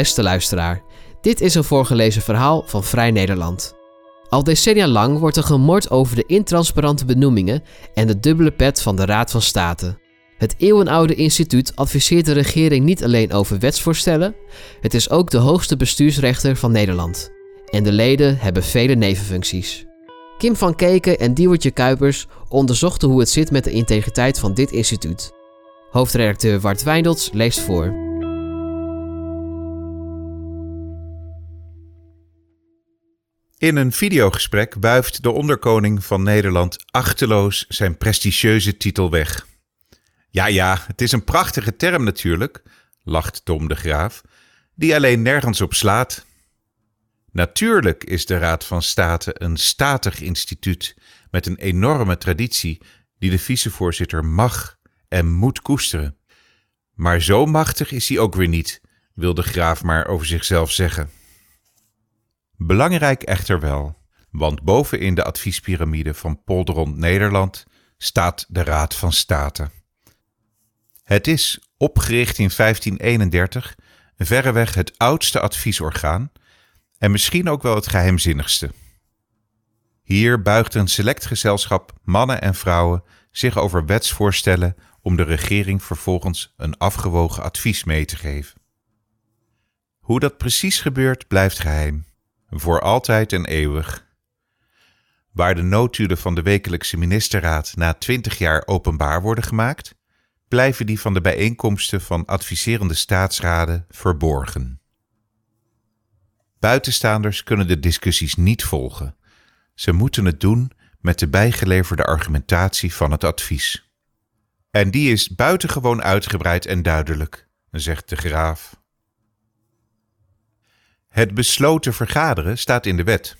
Beste luisteraar, dit is een voorgelezen verhaal van Vrij Nederland. Al decennia lang wordt er gemord over de intransparante benoemingen en de dubbele pet van de Raad van State. Het eeuwenoude instituut adviseert de regering niet alleen over wetsvoorstellen, het is ook de hoogste bestuursrechter van Nederland. En de leden hebben vele nevenfuncties. Kim van Keken en Diewertje Kuipers onderzochten hoe het zit met de integriteit van dit instituut. Hoofdredacteur Wart Wijndots leest voor. In een videogesprek wuift de onderkoning van Nederland achteloos zijn prestigieuze titel weg. Ja, ja, het is een prachtige term natuurlijk, lacht Tom de Graaf, die alleen nergens op slaat. Natuurlijk is de Raad van State een statig instituut met een enorme traditie die de vicevoorzitter mag en moet koesteren. Maar zo machtig is hij ook weer niet, wil de Graaf maar over zichzelf zeggen. Belangrijk echter wel, want bovenin de adviespyramide van Polderond Nederland staat de Raad van State. Het is, opgericht in 1531, verreweg het oudste adviesorgaan en misschien ook wel het geheimzinnigste. Hier buigt een select gezelschap mannen en vrouwen zich over wetsvoorstellen om de regering vervolgens een afgewogen advies mee te geven. Hoe dat precies gebeurt blijft geheim voor altijd en eeuwig. Waar de notulen van de wekelijkse ministerraad na twintig jaar openbaar worden gemaakt, blijven die van de bijeenkomsten van adviserende staatsraden verborgen. Buitenstaanders kunnen de discussies niet volgen. Ze moeten het doen met de bijgeleverde argumentatie van het advies. En die is buitengewoon uitgebreid en duidelijk, zegt de graaf. Het besloten vergaderen staat in de wet.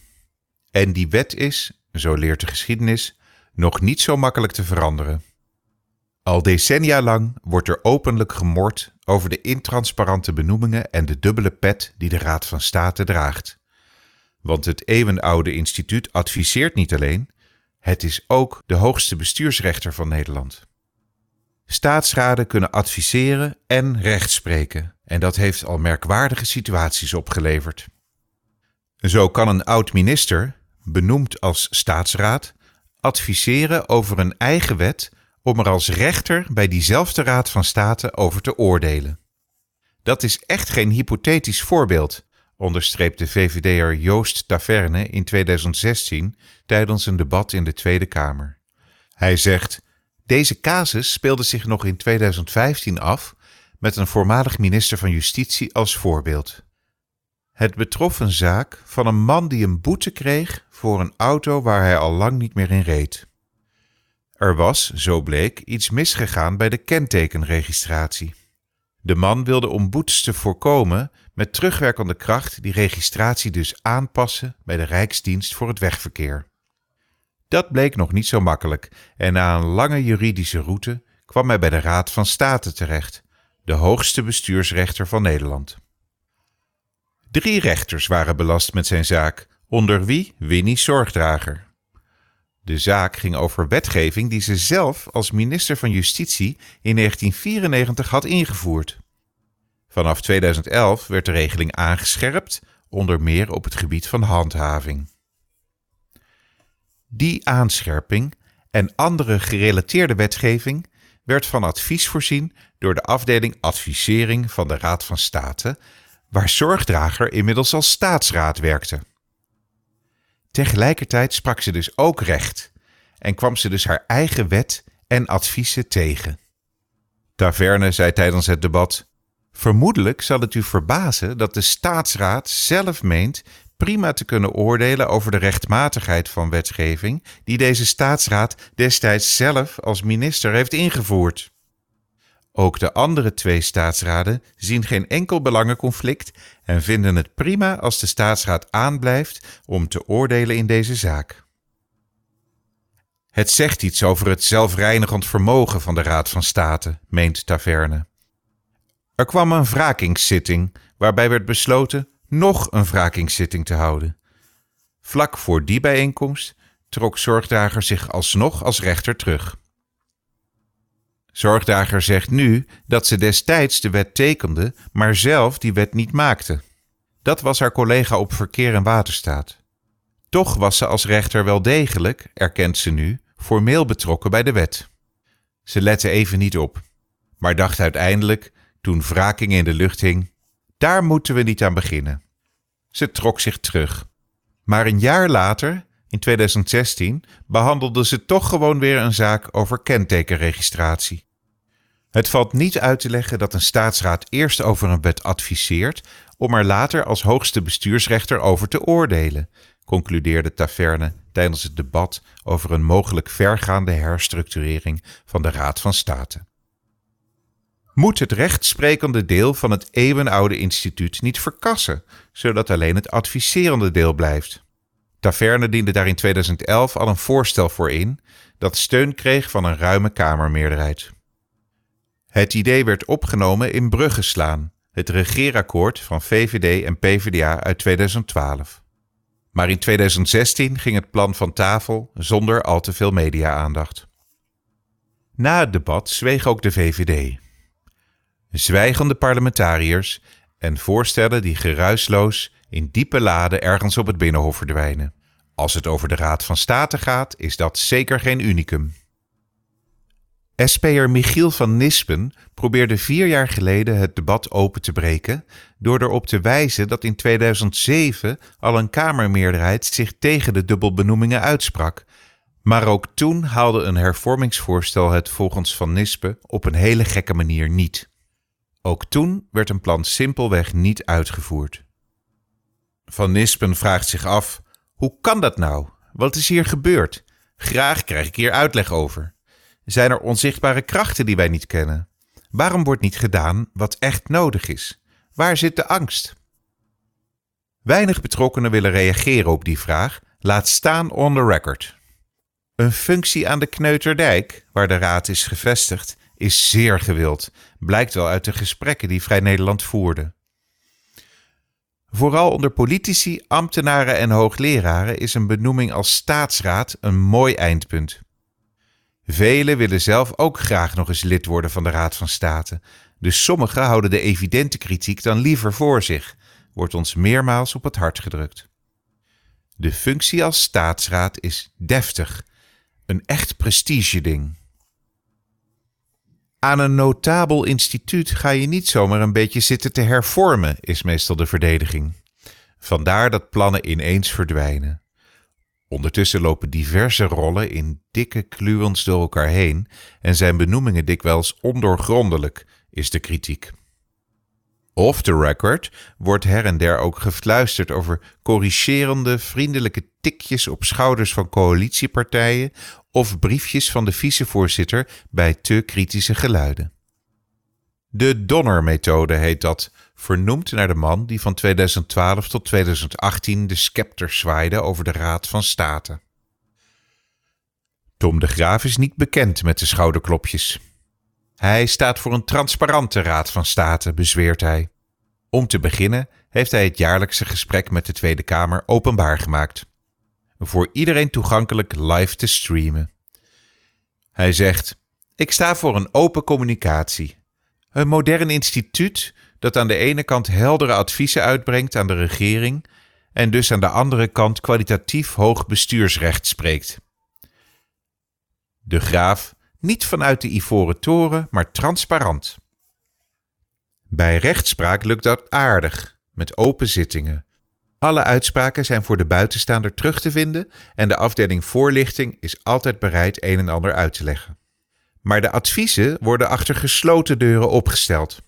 En die wet is, zo leert de geschiedenis, nog niet zo makkelijk te veranderen. Al decennia lang wordt er openlijk gemord over de intransparante benoemingen en de dubbele pet die de Raad van State draagt. Want het eeuwenoude instituut adviseert niet alleen, het is ook de hoogste bestuursrechter van Nederland. Staatsraden kunnen adviseren en rechtspreken en dat heeft al merkwaardige situaties opgeleverd. Zo kan een oud-minister, benoemd als staatsraad, adviseren over een eigen wet om er als rechter bij diezelfde Raad van State over te oordelen. Dat is echt geen hypothetisch voorbeeld, onderstreept de VVD'er Joost Taverne in 2016 tijdens een debat in de Tweede Kamer. Hij zegt: Deze casus speelde zich nog in 2015 af met een voormalig minister van Justitie als voorbeeld. Het betrof een zaak van een man die een boete kreeg voor een auto waar hij al lang niet meer in reed. Er was, zo bleek, iets misgegaan bij de kentekenregistratie. De man wilde om boetes te voorkomen met terugwerkende kracht die registratie dus aanpassen bij de Rijksdienst voor het Wegverkeer. Dat bleek nog niet zo makkelijk en na een lange juridische route kwam hij bij de Raad van State terecht, de hoogste bestuursrechter van Nederland. Drie rechters waren belast met zijn zaak, onder wie Winnie Zorgdrager. De zaak ging over wetgeving die ze zelf als minister van Justitie in 1994 had ingevoerd. Vanaf 2011 werd de regeling aangescherpt, onder meer op het gebied van handhaving. Die aanscherping en andere gerelateerde wetgeving werd van advies voorzien door de afdeling advisering van de Raad van State, waar zorgdrager inmiddels als staatsraad werkte. Tegelijkertijd sprak ze dus ook recht en kwam ze dus haar eigen wet en adviezen tegen. Taverne zei tijdens het debat: Vermoedelijk zal het u verbazen dat de staatsraad zelf meent prima te kunnen oordelen over de rechtmatigheid van wetgeving die deze staatsraad destijds zelf als minister heeft ingevoerd. Ook de andere twee staatsraden zien geen enkel belangenconflict en vinden het prima als de staatsraad aanblijft om te oordelen in deze zaak. Het zegt iets over het zelfreinigend vermogen van de Raad van State, meent Taverne. Er kwam een wrakingszitting waarbij werd besloten nog een wrakingszitting te houden. Vlak voor die bijeenkomst trok zorgdrager zich alsnog als rechter terug. Zorgdrager zegt nu dat ze destijds de wet tekende, maar zelf die wet niet maakte. Dat was haar collega op Verkeer en Waterstaat. Toch was ze als rechter wel degelijk, erkent ze nu, formeel betrokken bij de wet. Ze lette even niet op, maar dacht uiteindelijk, toen wraking in de lucht hing, daar moeten we niet aan beginnen. Ze trok zich terug. Maar een jaar later, in 2016, behandelde ze toch gewoon weer een zaak over kentekenregistratie. Het valt niet uit te leggen dat een staatsraad eerst over een wet adviseert om er later als hoogste bestuursrechter over te oordelen, concludeerde Taverne tijdens het debat over een mogelijk vergaande herstructurering van de Raad van State. Moet het rechtsprekende deel van het eeuwenoude instituut niet verkassen, zodat alleen het adviserende deel blijft? Taverne diende daar in 2011 al een voorstel voor in, dat steun kreeg van een ruime Kamermeerderheid. Het idee werd opgenomen in Bruggeslaan, het regeerakkoord van VVD en PvdA uit 2012. Maar in 2016 ging het plan van tafel zonder al te veel media-aandacht. Na het debat zweeg ook de VVD. Zwijgende parlementariërs en voorstellen die geruisloos in diepe laden ergens op het Binnenhof verdwijnen. Als het over de Raad van State gaat, is dat zeker geen unicum. SP'er Michiel van Nispen probeerde vier jaar geleden het debat open te breken door erop te wijzen dat in 2007 al een Kamermeerderheid zich tegen de dubbelbenoemingen uitsprak. Maar ook toen haalde een hervormingsvoorstel het volgens Van Nispen op een hele gekke manier niet. Ook toen werd een plan simpelweg niet uitgevoerd. Van Nispen vraagt zich af: hoe kan dat nou? Wat is hier gebeurd? Graag krijg ik hier uitleg over. Zijn er onzichtbare krachten die wij niet kennen? Waarom wordt niet gedaan wat echt nodig is? Waar zit de angst? Weinig betrokkenen willen reageren op die vraag, laat staan on the record. Een functie aan de Kneuterdijk, waar de raad is gevestigd, is zeer gewild, blijkt wel uit de gesprekken die Vrij Nederland voerde. Vooral onder politici, ambtenaren en hoogleraren is een benoeming als staatsraad een mooi eindpunt. Velen willen zelf ook graag nog eens lid worden van de Raad van State, dus sommigen houden de evidente kritiek dan liever voor zich, wordt ons meermaals op het hart gedrukt. De functie als staatsraad is deftig, een echt prestigeding. Aan een notabel instituut ga je niet zomaar een beetje zitten te hervormen, is meestal de verdediging. Vandaar dat plannen ineens verdwijnen. Ondertussen lopen diverse rollen in dikke kluwens door elkaar heen en zijn benoemingen dikwijls ondoorgrondelijk, is de kritiek. Off the record wordt her en der ook gefluisterd over corrigerende, vriendelijke tikjes op schouders van coalitiepartijen of briefjes van de vicevoorzitter bij te kritische geluiden. De Donner-methode heet dat, vernoemd naar de man die van 2012 tot 2018 de scepter zwaaide over de Raad van State. Tom de Graaf is niet bekend met de schouderklopjes. Hij staat voor een transparante Raad van State, bezweert hij. Om te beginnen heeft hij het jaarlijkse gesprek met de Tweede Kamer openbaar gemaakt. Voor iedereen toegankelijk live te streamen. Hij zegt: Ik sta voor een open communicatie. Een modern instituut dat aan de ene kant heldere adviezen uitbrengt aan de regering en dus aan de andere kant kwalitatief hoog bestuursrecht spreekt. De graaf niet vanuit de ivoren toren, maar transparant. Bij rechtspraak lukt dat aardig, met open zittingen. Alle uitspraken zijn voor de buitenstaander terug te vinden en de afdeling voorlichting is altijd bereid een en ander uit te leggen. Maar de adviezen worden achter gesloten deuren opgesteld.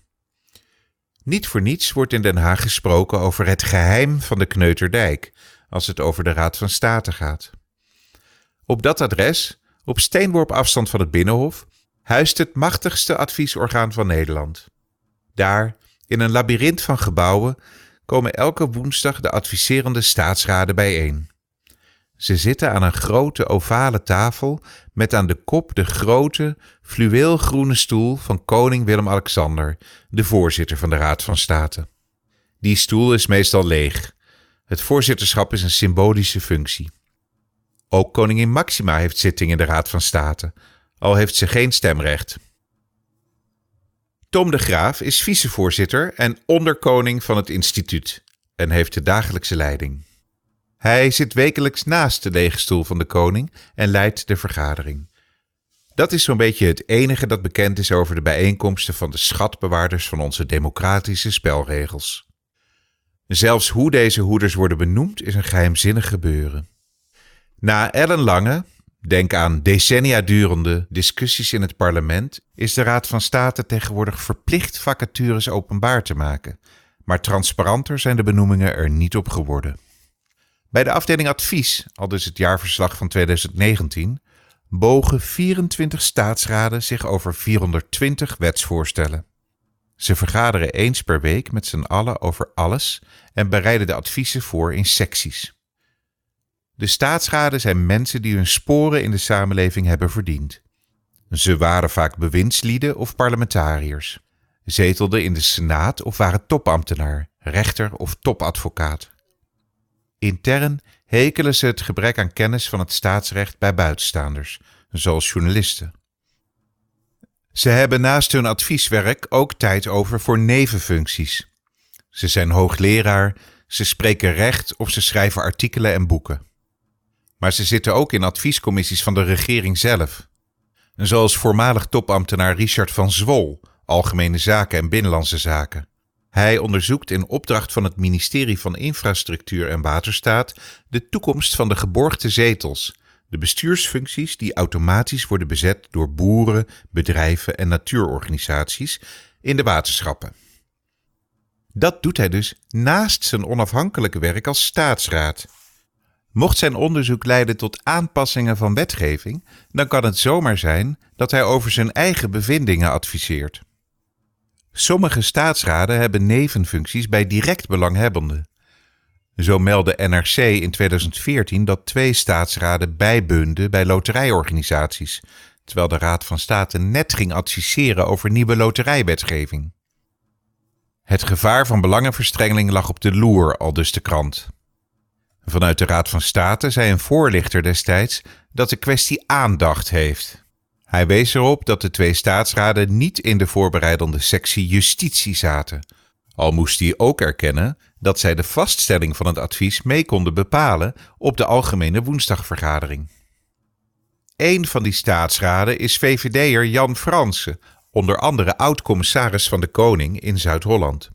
Niet voor niets wordt in Den Haag gesproken over het geheim van de Kneuterdijk als het over de Raad van State gaat. Op dat adres, op steenworp afstand van het Binnenhof, huist het machtigste adviesorgaan van Nederland. Daar, in een labyrint van gebouwen, komen elke woensdag de adviserende staatsraden bijeen. Ze zitten aan een grote ovale tafel met aan de kop de grote, fluweelgroene stoel van koning Willem-Alexander, de voorzitter van de Raad van State. Die stoel is meestal leeg. Het voorzitterschap is een symbolische functie. Ook koningin Maxima heeft zitting in de Raad van State, al heeft ze geen stemrecht. Tom de Graaf is vicevoorzitter en onderkoning van het instituut en heeft de dagelijkse leiding. Hij zit wekelijks naast de lege stoel van de koning en leidt de vergadering. Dat is zo'n beetje het enige dat bekend is over de bijeenkomsten van de schatbewaarders van onze democratische spelregels. Zelfs hoe deze hoeders worden benoemd is een geheimzinnig gebeuren. Na ellenlange, denk aan decennia durende discussies in het parlement, is de Raad van State tegenwoordig verplicht vacatures openbaar te maken. Maar transparanter zijn de benoemingen er niet op geworden. Bij de afdeling advies, al dus het jaarverslag van 2019, bogen 24 staatsraden zich over 420 wetsvoorstellen. Ze vergaderen eens per week met z'n allen over alles en bereiden de adviezen voor in secties. De staatsraden zijn mensen die hun sporen in de samenleving hebben verdiend. Ze waren vaak bewindslieden of parlementariërs, zetelden in de senaat of waren topambtenaar, rechter of topadvocaat. Intern hekelen ze het gebrek aan kennis van het staatsrecht bij buitenstaanders, zoals journalisten. Ze hebben naast hun advieswerk ook tijd over voor nevenfuncties. Ze zijn hoogleraar, ze spreken recht of ze schrijven artikelen en boeken. Maar ze zitten ook in adviescommissies van de regering zelf. Zoals voormalig topambtenaar Richard van Zwol, Algemene Zaken en Binnenlandse Zaken. Hij onderzoekt in opdracht van het ministerie van Infrastructuur en Waterstaat de toekomst van de geborgde zetels, de bestuursfuncties die automatisch worden bezet door boeren, bedrijven en natuurorganisaties in de waterschappen. Dat doet hij dus naast zijn onafhankelijke werk als staatsraad. Mocht zijn onderzoek leiden tot aanpassingen van wetgeving, dan kan het zomaar zijn dat hij over zijn eigen bevindingen adviseert. Sommige staatsraden hebben nevenfuncties bij direct belanghebbenden. Zo meldde NRC in 2014 dat twee staatsraden bijbeunden bij loterijorganisaties, terwijl de Raad van State net ging adviseren over nieuwe loterijwetgeving. Het gevaar van belangenverstrengeling lag op de loer, al dus de krant. Vanuit de Raad van State zei een voorlichter destijds dat de kwestie aandacht heeft. Hij wees erop dat de twee staatsraden niet in de voorbereidende sectie justitie zaten. Al moest hij ook erkennen dat zij de vaststelling van het advies mee konden bepalen op de algemene woensdagvergadering. Een van die staatsraden is VVD'er Jan Fransen, onder andere oud-commissaris van de Koning in Zuid-Holland.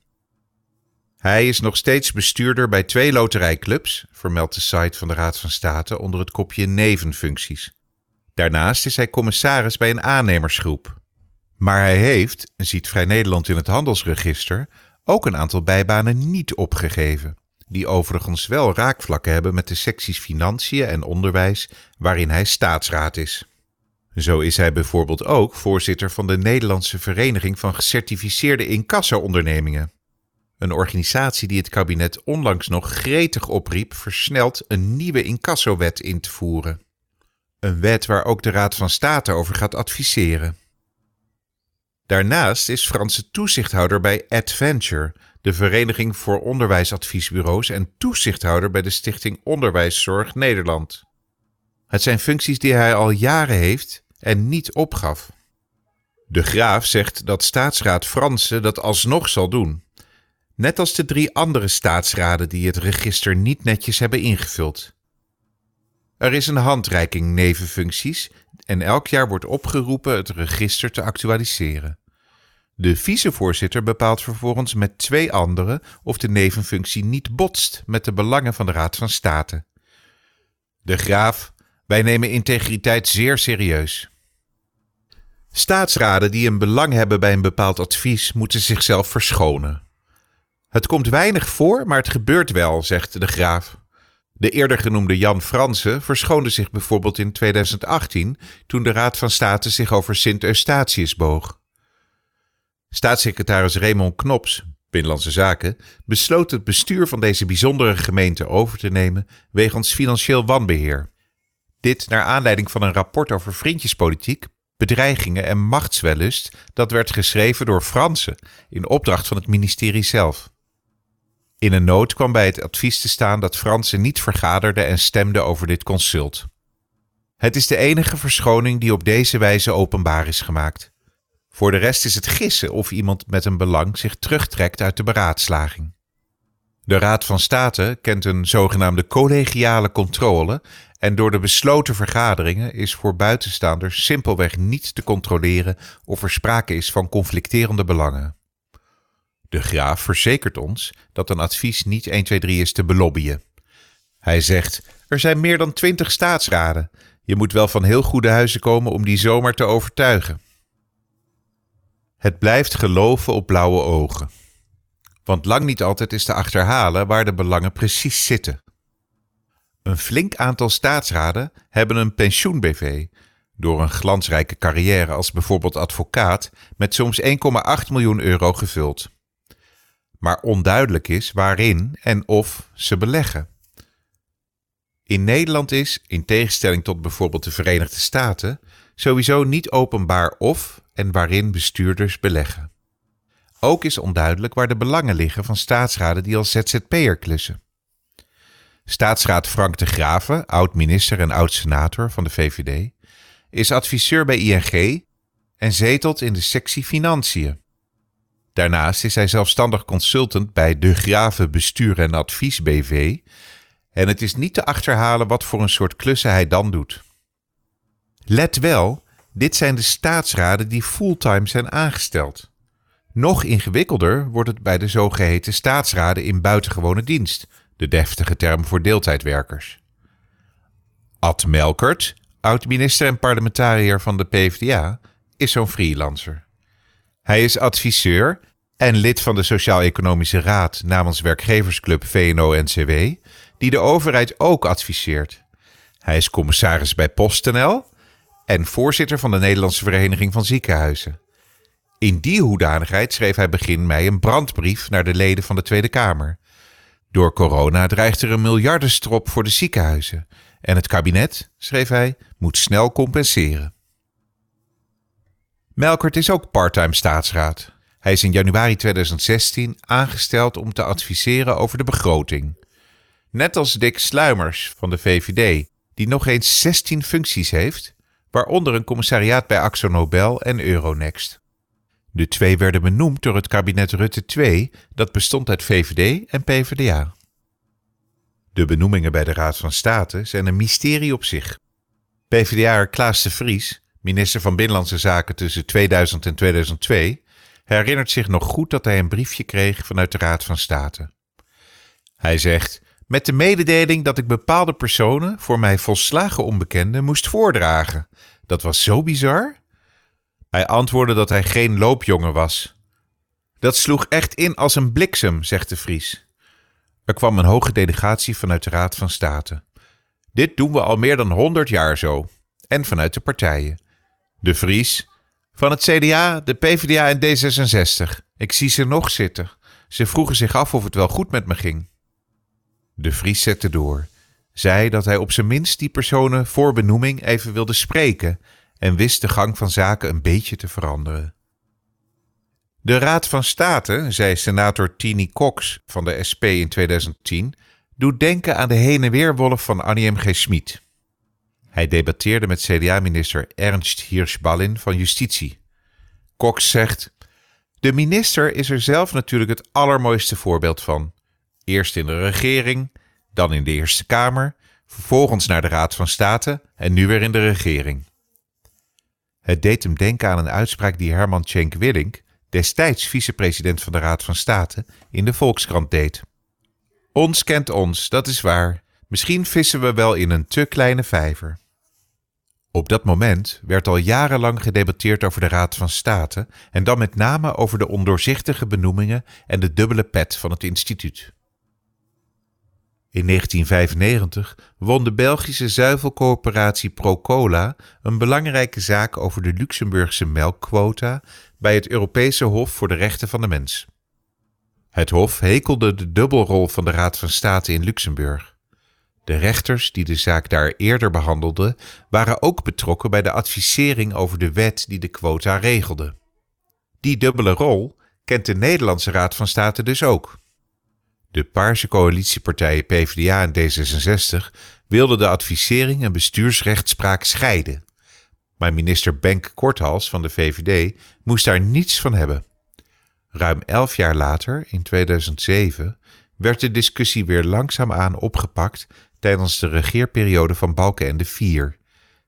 Hij is nog steeds bestuurder bij twee loterijclubs, vermeldt de site van de Raad van State onder het kopje nevenfuncties. Daarnaast is hij commissaris bij een aannemersgroep. Maar hij heeft, ziet Vrij Nederland in het handelsregister, ook een aantal bijbanen niet opgegeven, die overigens wel raakvlakken hebben met de secties Financiën en Onderwijs, waarin hij staatsraad is. Zo is hij bijvoorbeeld ook voorzitter van de Nederlandse Vereniging van Gecertificeerde Incasso-ondernemingen. Een organisatie die het kabinet onlangs nog gretig opriep versneld een nieuwe incassowet in te voeren. Een wet waar ook de Raad van State over gaat adviseren. Daarnaast is Franse toezichthouder bij Adventure, de Vereniging voor Onderwijsadviesbureaus, en toezichthouder bij de Stichting Onderwijszorg Nederland. Het zijn functies die hij al jaren heeft en niet opgaf. De Graaf zegt dat staatsraad Franse dat alsnog zal doen. Net als de drie andere staatsraden die het register niet netjes hebben ingevuld. Er is een handreiking nevenfuncties en elk jaar wordt opgeroepen het register te actualiseren. De vicevoorzitter bepaalt vervolgens met twee anderen of de nevenfunctie niet botst met de belangen van de Raad van State. De Graaf, wij nemen integriteit zeer serieus. Staatsraden die een belang hebben bij een bepaald advies moeten zichzelf verschonen. Het komt weinig voor, maar het gebeurt wel, zegt de Graaf. De eerder genoemde Jan Fransen verschoonde zich bijvoorbeeld in 2018 toen de Raad van State zich over Sint Eustatius boog. Staatssecretaris Raymond Knops, Binnenlandse Zaken, besloot het bestuur van deze bijzondere gemeente over te nemen wegens financieel wanbeheer. Dit naar aanleiding van een rapport over vriendjespolitiek, bedreigingen en machtswellust dat werd geschreven door Fransen in opdracht van het ministerie zelf. In een noot kwam bij het advies te staan dat Fransen niet vergaderde en stemde over dit consult. Het is de enige verschoning die op deze wijze openbaar is gemaakt. Voor de rest is het gissen of iemand met een belang zich terugtrekt uit de beraadslaging. De Raad van State kent een zogenaamde collegiale controle en door de besloten vergaderingen is voor buitenstaanders simpelweg niet te controleren of er sprake is van conflicterende belangen. De graaf verzekert ons dat een advies niet 1, 2, 3 is te belobbyen. Hij zegt: Er zijn meer dan twintig staatsraden. Je moet wel van heel goede huizen komen om die zomaar te overtuigen. Het blijft geloven op blauwe ogen. Want lang niet altijd is te achterhalen waar de belangen precies zitten. Een flink aantal staatsraden hebben een pensioen-BV, door een glansrijke carrière als bijvoorbeeld advocaat, met soms 1,8 miljoen euro gevuld. Maar onduidelijk is waarin en of ze beleggen. In Nederland is, in tegenstelling tot bijvoorbeeld de Verenigde Staten, sowieso niet openbaar of en waarin bestuurders beleggen. Ook is onduidelijk waar de belangen liggen van staatsraden die als ZZP'er klussen. Staatsraad Frank de Graven, oud-minister en oud-senator van de VVD, is adviseur bij ING en zetelt in de sectie Financiën. Daarnaast is hij zelfstandig consultant bij De Graven Bestuur en Advies BV en het is niet te achterhalen wat voor een soort klussen hij dan doet. Let wel, dit zijn de staatsraden die fulltime zijn aangesteld. Nog ingewikkelder wordt het bij de zogeheten staatsraden in buitengewone dienst, de deftige term voor deeltijdwerkers. Ad Melkert, oud-minister en parlementariër van de PvdA, is zo'n freelancer. Hij is adviseur en lid van de Sociaal-Economische Raad namens werkgeversclub VNO-NCW, die de overheid ook adviseert. Hij is commissaris bij PostNL en voorzitter van de Nederlandse Vereniging van Ziekenhuizen. In die hoedanigheid schreef hij begin mei een brandbrief naar de leden van de Tweede Kamer. Door corona dreigt er een miljardenstrop voor de ziekenhuizen en het kabinet, schreef hij, moet snel compenseren. Melkert is ook parttime staatsraad. Hij is in januari 2016 aangesteld om te adviseren over de begroting. Net als Dick Sluimers van de VVD, die nog eens 16 functies heeft, waaronder een commissariaat bij Axo Nobel en Euronext. De twee werden benoemd door het kabinet Rutte II, dat bestond uit VVD en PvdA. De benoemingen bij de Raad van State zijn een mysterie op zich. PvdA'er Klaas de Vries, minister van Binnenlandse Zaken tussen 2000 en 2002, herinnert zich nog goed dat hij een briefje kreeg vanuit de Raad van State. Hij zegt: Met de mededeling dat ik bepaalde personen voor mij volslagen onbekende moest voordragen. Dat was zo bizar. Hij antwoordde dat hij geen loopjongen was. Dat sloeg echt in als een bliksem, zegt de Vries. Er kwam een hoge delegatie vanuit de Raad van State. Dit doen we al meer dan honderd jaar zo. En vanuit de partijen. De Vries. Van het CDA, de PvdA en D66. Ik zie ze nog zitten. Ze vroegen zich af of het wel goed met me ging. De Vries zette door. Zei dat hij op zijn minst die personen voor benoeming even wilde spreken en wist de gang van zaken een beetje te veranderen. De Raad van State, zei senator Tini Cox van de SP in 2010, doet denken aan de heen en weerwolf van Annie M. G. Schmid. Hij debatteerde met CDA-minister Ernst Hirschballin van Justitie. Cox zegt: De minister is er zelf natuurlijk het allermooiste voorbeeld van. Eerst in de regering, dan in de Eerste Kamer, vervolgens naar de Raad van State en nu weer in de regering. Het deed hem denken aan een uitspraak die Herman Cenk Willink, destijds vicepresident van de Raad van State, in de Volkskrant deed. Ons kent ons, dat is waar. Misschien vissen we wel in een te kleine vijver. Op dat moment werd al jarenlang gedebatteerd over de Raad van State en dan met name over de ondoorzichtige benoemingen en de dubbele pet van het instituut. In 1995 won de Belgische zuivelcoöperatie Procola een belangrijke zaak over de Luxemburgse melkquota bij het Europese Hof voor de Rechten van de Mens. Het Hof hekelde de dubbelrol van de Raad van State in Luxemburg. De rechters die de zaak daar eerder behandelden, waren ook betrokken bij de advisering over de wet die de quota regelde. Die dubbele rol kent de Nederlandse Raad van State dus ook. De Paarse coalitiepartijen PvdA en D66 wilden de advisering en bestuursrechtspraak scheiden. Maar minister Benk Korthals van de VVD moest daar niets van hebben. Ruim elf jaar later, in 2007, werd de discussie weer langzaamaan opgepakt tijdens de regeerperiode van Balkenende IV,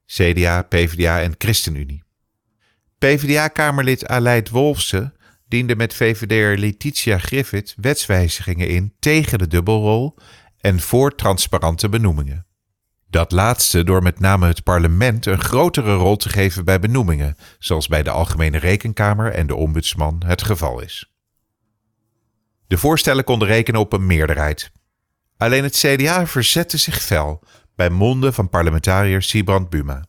CDA, PvdA en ChristenUnie. PvdA-kamerlid Aleid Wolfse diende met VVD'er Letitia Griffith wetswijzigingen in tegen de dubbelrol en voor transparante benoemingen. Dat laatste door met name het parlement een grotere rol te geven bij benoemingen, zoals bij de Algemene Rekenkamer en de Ombudsman het geval is. De voorstellen konden rekenen op een meerderheid. Alleen het CDA verzette zich fel bij monden van parlementariër Sibrand Buma.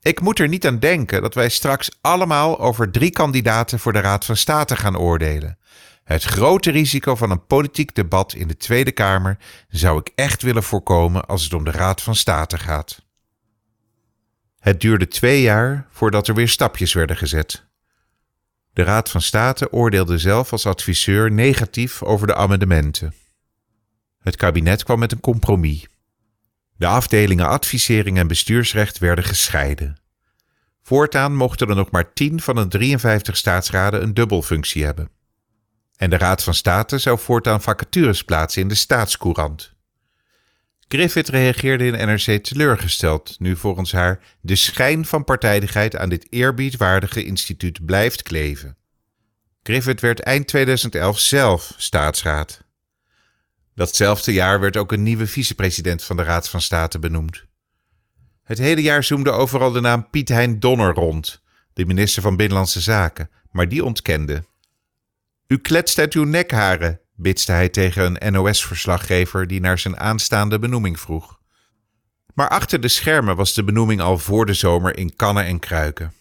Ik moet er niet aan denken dat wij straks allemaal over drie kandidaten voor de Raad van State gaan oordelen. Het grote risico van een politiek debat in de Tweede Kamer zou ik echt willen voorkomen als het om de Raad van State gaat. Het duurde twee jaar voordat er weer stapjes werden gezet. De Raad van State oordeelde zelf als adviseur negatief over de amendementen. Het kabinet kwam met een compromis. De afdelingen advisering en bestuursrecht werden gescheiden. Voortaan mochten er nog maar 10 van de 53 staatsraden een dubbelfunctie hebben. En de Raad van State zou voortaan vacatures plaatsen in de staatscourant. Griffith reageerde in NRC teleurgesteld, nu volgens haar de schijn van partijdigheid aan dit eerbiedwaardige instituut blijft kleven. Griffith werd eind 2011 zelf staatsraad. Datzelfde jaar werd ook een nieuwe vicepresident van de Raad van State benoemd. Het hele jaar zoemde overal de naam Piet Hein Donner rond, de minister van Binnenlandse Zaken, maar die ontkende. U kletst uit uw nekharen, bitste hij tegen een NOS-verslaggever die naar zijn aanstaande benoeming vroeg. Maar achter de schermen was de benoeming al voor de zomer in kannen en kruiken.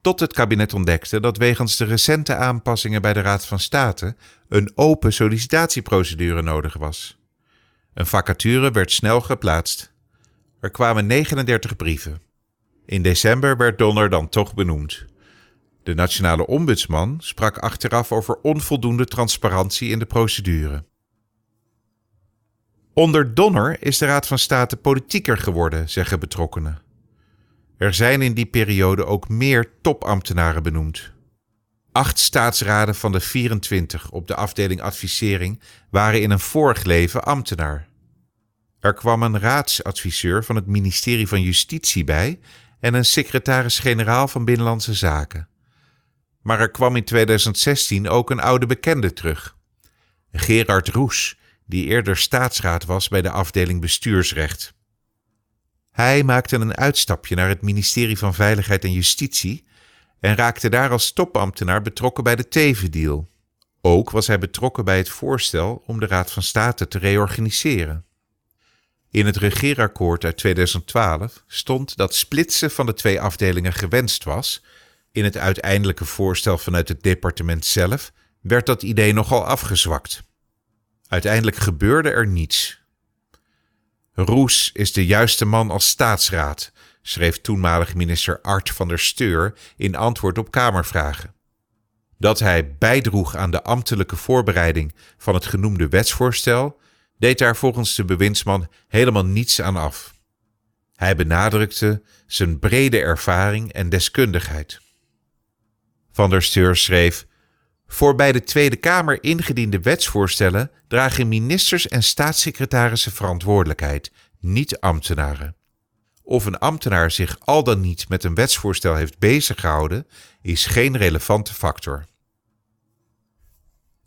Tot het kabinet ontdekte dat wegens de recente aanpassingen bij de Raad van State een open sollicitatieprocedure nodig was. Een vacature werd snel geplaatst. Er kwamen 39 brieven. In december werd Donner dan toch benoemd. De nationale ombudsman sprak achteraf over onvoldoende transparantie in de procedure. Onder Donner is de Raad van State politieker geworden, zeggen betrokkenen. Er zijn in die periode ook meer topambtenaren benoemd. Acht staatsraden van de 24 op de afdeling advisering waren in een vorig leven ambtenaar. Er kwam een raadsadviseur van het ministerie van Justitie bij en een secretaris-generaal van Binnenlandse Zaken. Maar er kwam in 2016 ook een oude bekende terug. Gerard Roes, die eerder staatsraad was bij de afdeling bestuursrecht. Hij maakte een uitstapje naar het ministerie van Veiligheid en Justitie en raakte daar als topambtenaar betrokken bij de Teven-deal. Ook was hij betrokken bij het voorstel om de Raad van State te reorganiseren. In het regeerakkoord uit 2012 stond dat splitsen van de twee afdelingen gewenst was. In het uiteindelijke voorstel vanuit het departement zelf werd dat idee nogal afgezwakt. Uiteindelijk gebeurde er niets. Roes is de juiste man als staatsraad, schreef toenmalig minister Art van der Steur in antwoord op Kamervragen. Dat hij bijdroeg aan de ambtelijke voorbereiding van het genoemde wetsvoorstel, deed daar volgens de bewindsman helemaal niets aan af. Hij benadrukte zijn brede ervaring en deskundigheid. Van der Steur schreef: Voor bij de Tweede Kamer ingediende wetsvoorstellen dragen ministers en staatssecretarissen verantwoordelijkheid, niet ambtenaren. Of een ambtenaar zich al dan niet met een wetsvoorstel heeft beziggehouden, is geen relevante factor.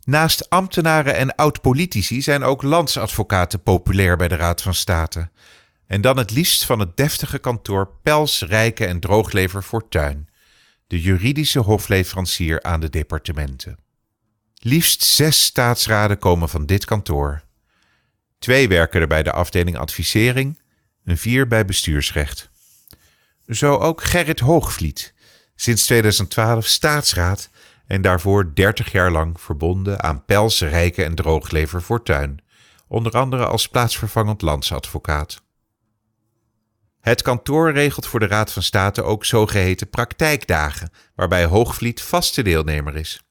Naast ambtenaren en oud-politici zijn ook landsadvocaten populair bij de Raad van State. En dan het liefst van het deftige kantoor Pels, Rijken en Drooglever Fortuin, de juridische hofleverancier aan de departementen. Liefst zes staatsraden komen van dit kantoor. Twee werken er bij de afdeling advisering, een vier bij bestuursrecht. Zo ook Gerrit Hoogvliet, sinds 2012 staatsraad en daarvoor 30 jaar lang verbonden aan Pels, Rijken en Drooglever Fortuin, onder andere als plaatsvervangend landsadvocaat. Het kantoor regelt voor de Raad van State ook zogeheten praktijkdagen, waarbij Hoogvliet vaste deelnemer is.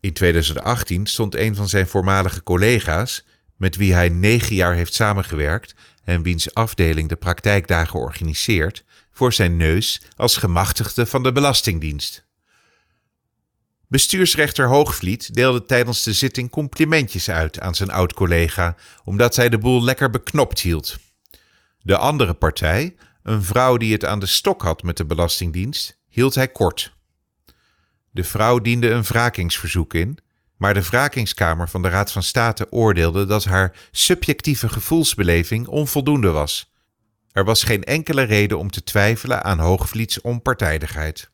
In 2018 stond een van zijn voormalige collega's, met wie hij negen jaar heeft samengewerkt en wiens afdeling de praktijkdagen organiseert, voor zijn neus als gemachtigde van de Belastingdienst. Bestuursrechter Hoogvliet deelde tijdens de zitting complimentjes uit aan zijn oud-collega, omdat hij de boel lekker beknopt hield. De andere partij, een vrouw die het aan de stok had met de Belastingdienst, hield hij kort. De vrouw diende een wrakingsverzoek in, maar de wrakingskamer van de Raad van State oordeelde dat haar subjectieve gevoelsbeleving onvoldoende was. Er was geen enkele reden om te twijfelen aan Hoogvliets onpartijdigheid.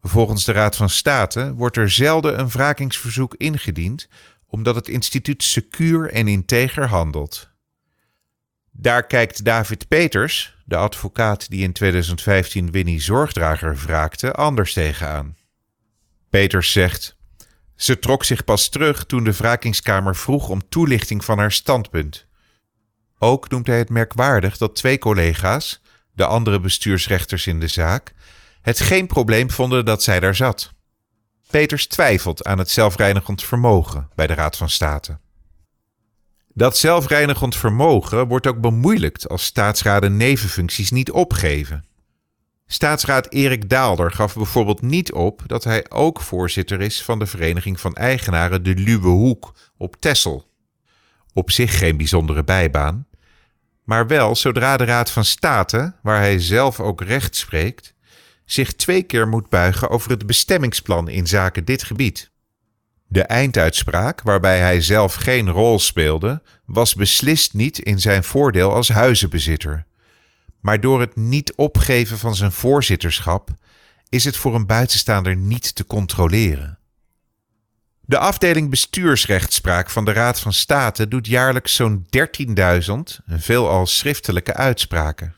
Volgens de Raad van State wordt er zelden een wrakingsverzoek ingediend, omdat het instituut secuur en integer handelt. Daar kijkt David Peters, de advocaat die in 2015 Winnie Zorgdrager wraakte, anders tegenaan. Peters zegt: Ze trok zich pas terug toen de wrakingskamer vroeg om toelichting van haar standpunt. Ook noemt hij het merkwaardig dat twee collega's, de andere bestuursrechters in de zaak, het geen probleem vonden dat zij daar zat. Peters twijfelt aan het zelfreinigend vermogen bij de Raad van State. Dat zelfreinigend vermogen wordt ook bemoeilijkt als staatsraden nevenfuncties niet opgeven. Staatsraad Erik Daalder gaf bijvoorbeeld niet op dat hij ook voorzitter is van de Vereniging van Eigenaren de Luwe Hoek op Tessel. Op zich geen bijzondere bijbaan, maar wel zodra de Raad van State, waar hij zelf ook recht spreekt, zich twee keer moet buigen over het bestemmingsplan in zaken dit gebied. De einduitspraak, waarbij hij zelf geen rol speelde, was beslist niet in zijn voordeel als huizenbezitter. Maar door het niet opgeven van zijn voorzitterschap is het voor een buitenstaander niet te controleren. De afdeling bestuursrechtspraak van de Raad van State doet jaarlijks zo'n 13.000, veelal schriftelijke uitspraken.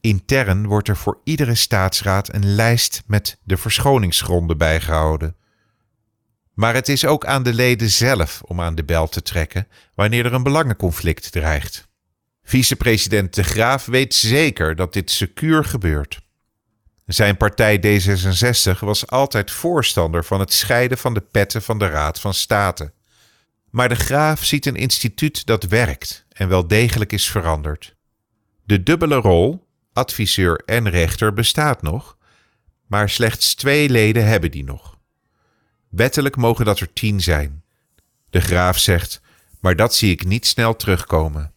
Intern wordt er voor iedere staatsraad een lijst met de verschoningsgronden bijgehouden. Maar het is ook aan de leden zelf om aan de bel te trekken wanneer er een belangenconflict dreigt. Vicepresident De Graaf weet zeker dat dit secuur gebeurt. Zijn partij D66 was altijd voorstander van het scheiden van de petten van de Raad van State. Maar de Graaf ziet een instituut dat werkt en wel degelijk is veranderd. De dubbele rol, adviseur en rechter, bestaat nog, maar slechts twee leden hebben die nog. Wettelijk mogen dat er tien zijn. De Graaf zegt, maar dat zie ik niet snel terugkomen.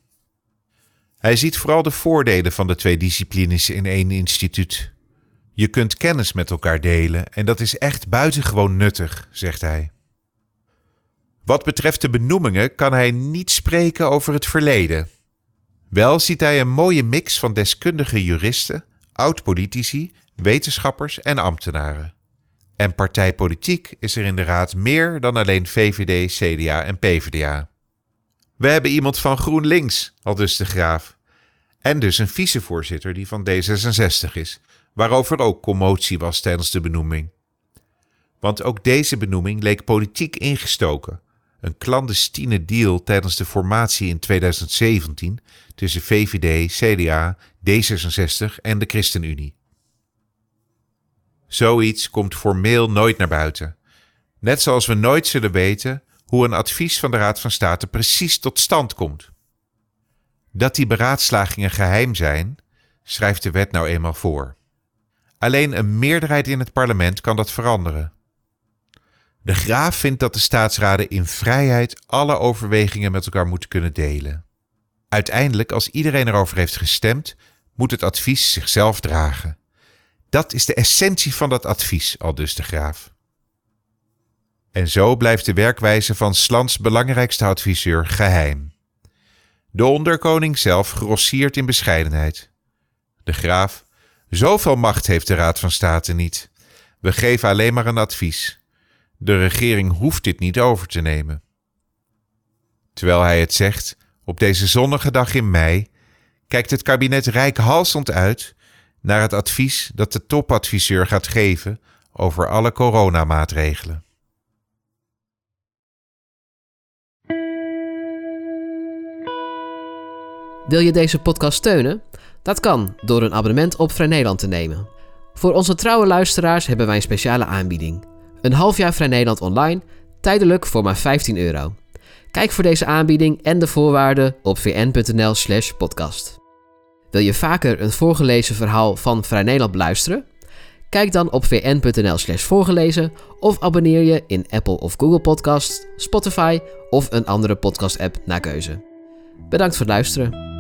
Hij ziet vooral de voordelen van de twee disciplines in één instituut. Je kunt kennis met elkaar delen en dat is echt buitengewoon nuttig, zegt hij. Wat betreft de benoemingen kan hij niet spreken over het verleden. Wel ziet hij een mooie mix van deskundige juristen, oud-politici, wetenschappers en ambtenaren. En partijpolitiek is er in de raad meer dan alleen VVD, CDA en PvdA. We hebben iemand van GroenLinks, al dus de graaf. En dus een vicevoorzitter die van D66 is, waarover ook commotie was tijdens de benoeming. Want ook deze benoeming leek politiek ingestoken. Een clandestine deal tijdens de formatie in 2017 tussen VVD, CDA, D66 en de ChristenUnie. Zoiets komt formeel nooit naar buiten. Net zoals we nooit zullen weten hoe een advies van de Raad van State precies tot stand komt. Dat die beraadslagingen geheim zijn, schrijft de wet nou eenmaal voor. Alleen een meerderheid in het parlement kan dat veranderen. De graaf vindt dat de staatsraden in vrijheid alle overwegingen met elkaar moeten kunnen delen. Uiteindelijk, als iedereen erover heeft gestemd, moet het advies zichzelf dragen. Dat is de essentie van dat advies, al dus de graaf. En zo blijft de werkwijze van Slans belangrijkste adviseur geheim. De onderkoning zelf grossiert in bescheidenheid. De graaf, zoveel macht heeft de Raad van State niet. We geven alleen maar een advies. De regering hoeft dit niet over te nemen. Terwijl hij het zegt, op deze zonnige dag in mei, kijkt het kabinet rijkhalsend uit naar het advies dat de topadviseur gaat geven over alle coronamaatregelen. Wil je deze podcast steunen? Dat kan door een abonnement op Vrij Nederland te nemen. Voor onze trouwe luisteraars hebben wij een speciale aanbieding. Een half jaar Vrij Nederland online, tijdelijk voor maar 15 euro. Kijk voor deze aanbieding en de voorwaarden op vn.nl/podcast. Wil je vaker een voorgelezen verhaal van Vrij Nederland beluisteren? Kijk dan op vn.nl/slash voorgelezen of abonneer je in Apple of Google Podcasts, Spotify of een andere podcast-app naar keuze. Bedankt voor het luisteren.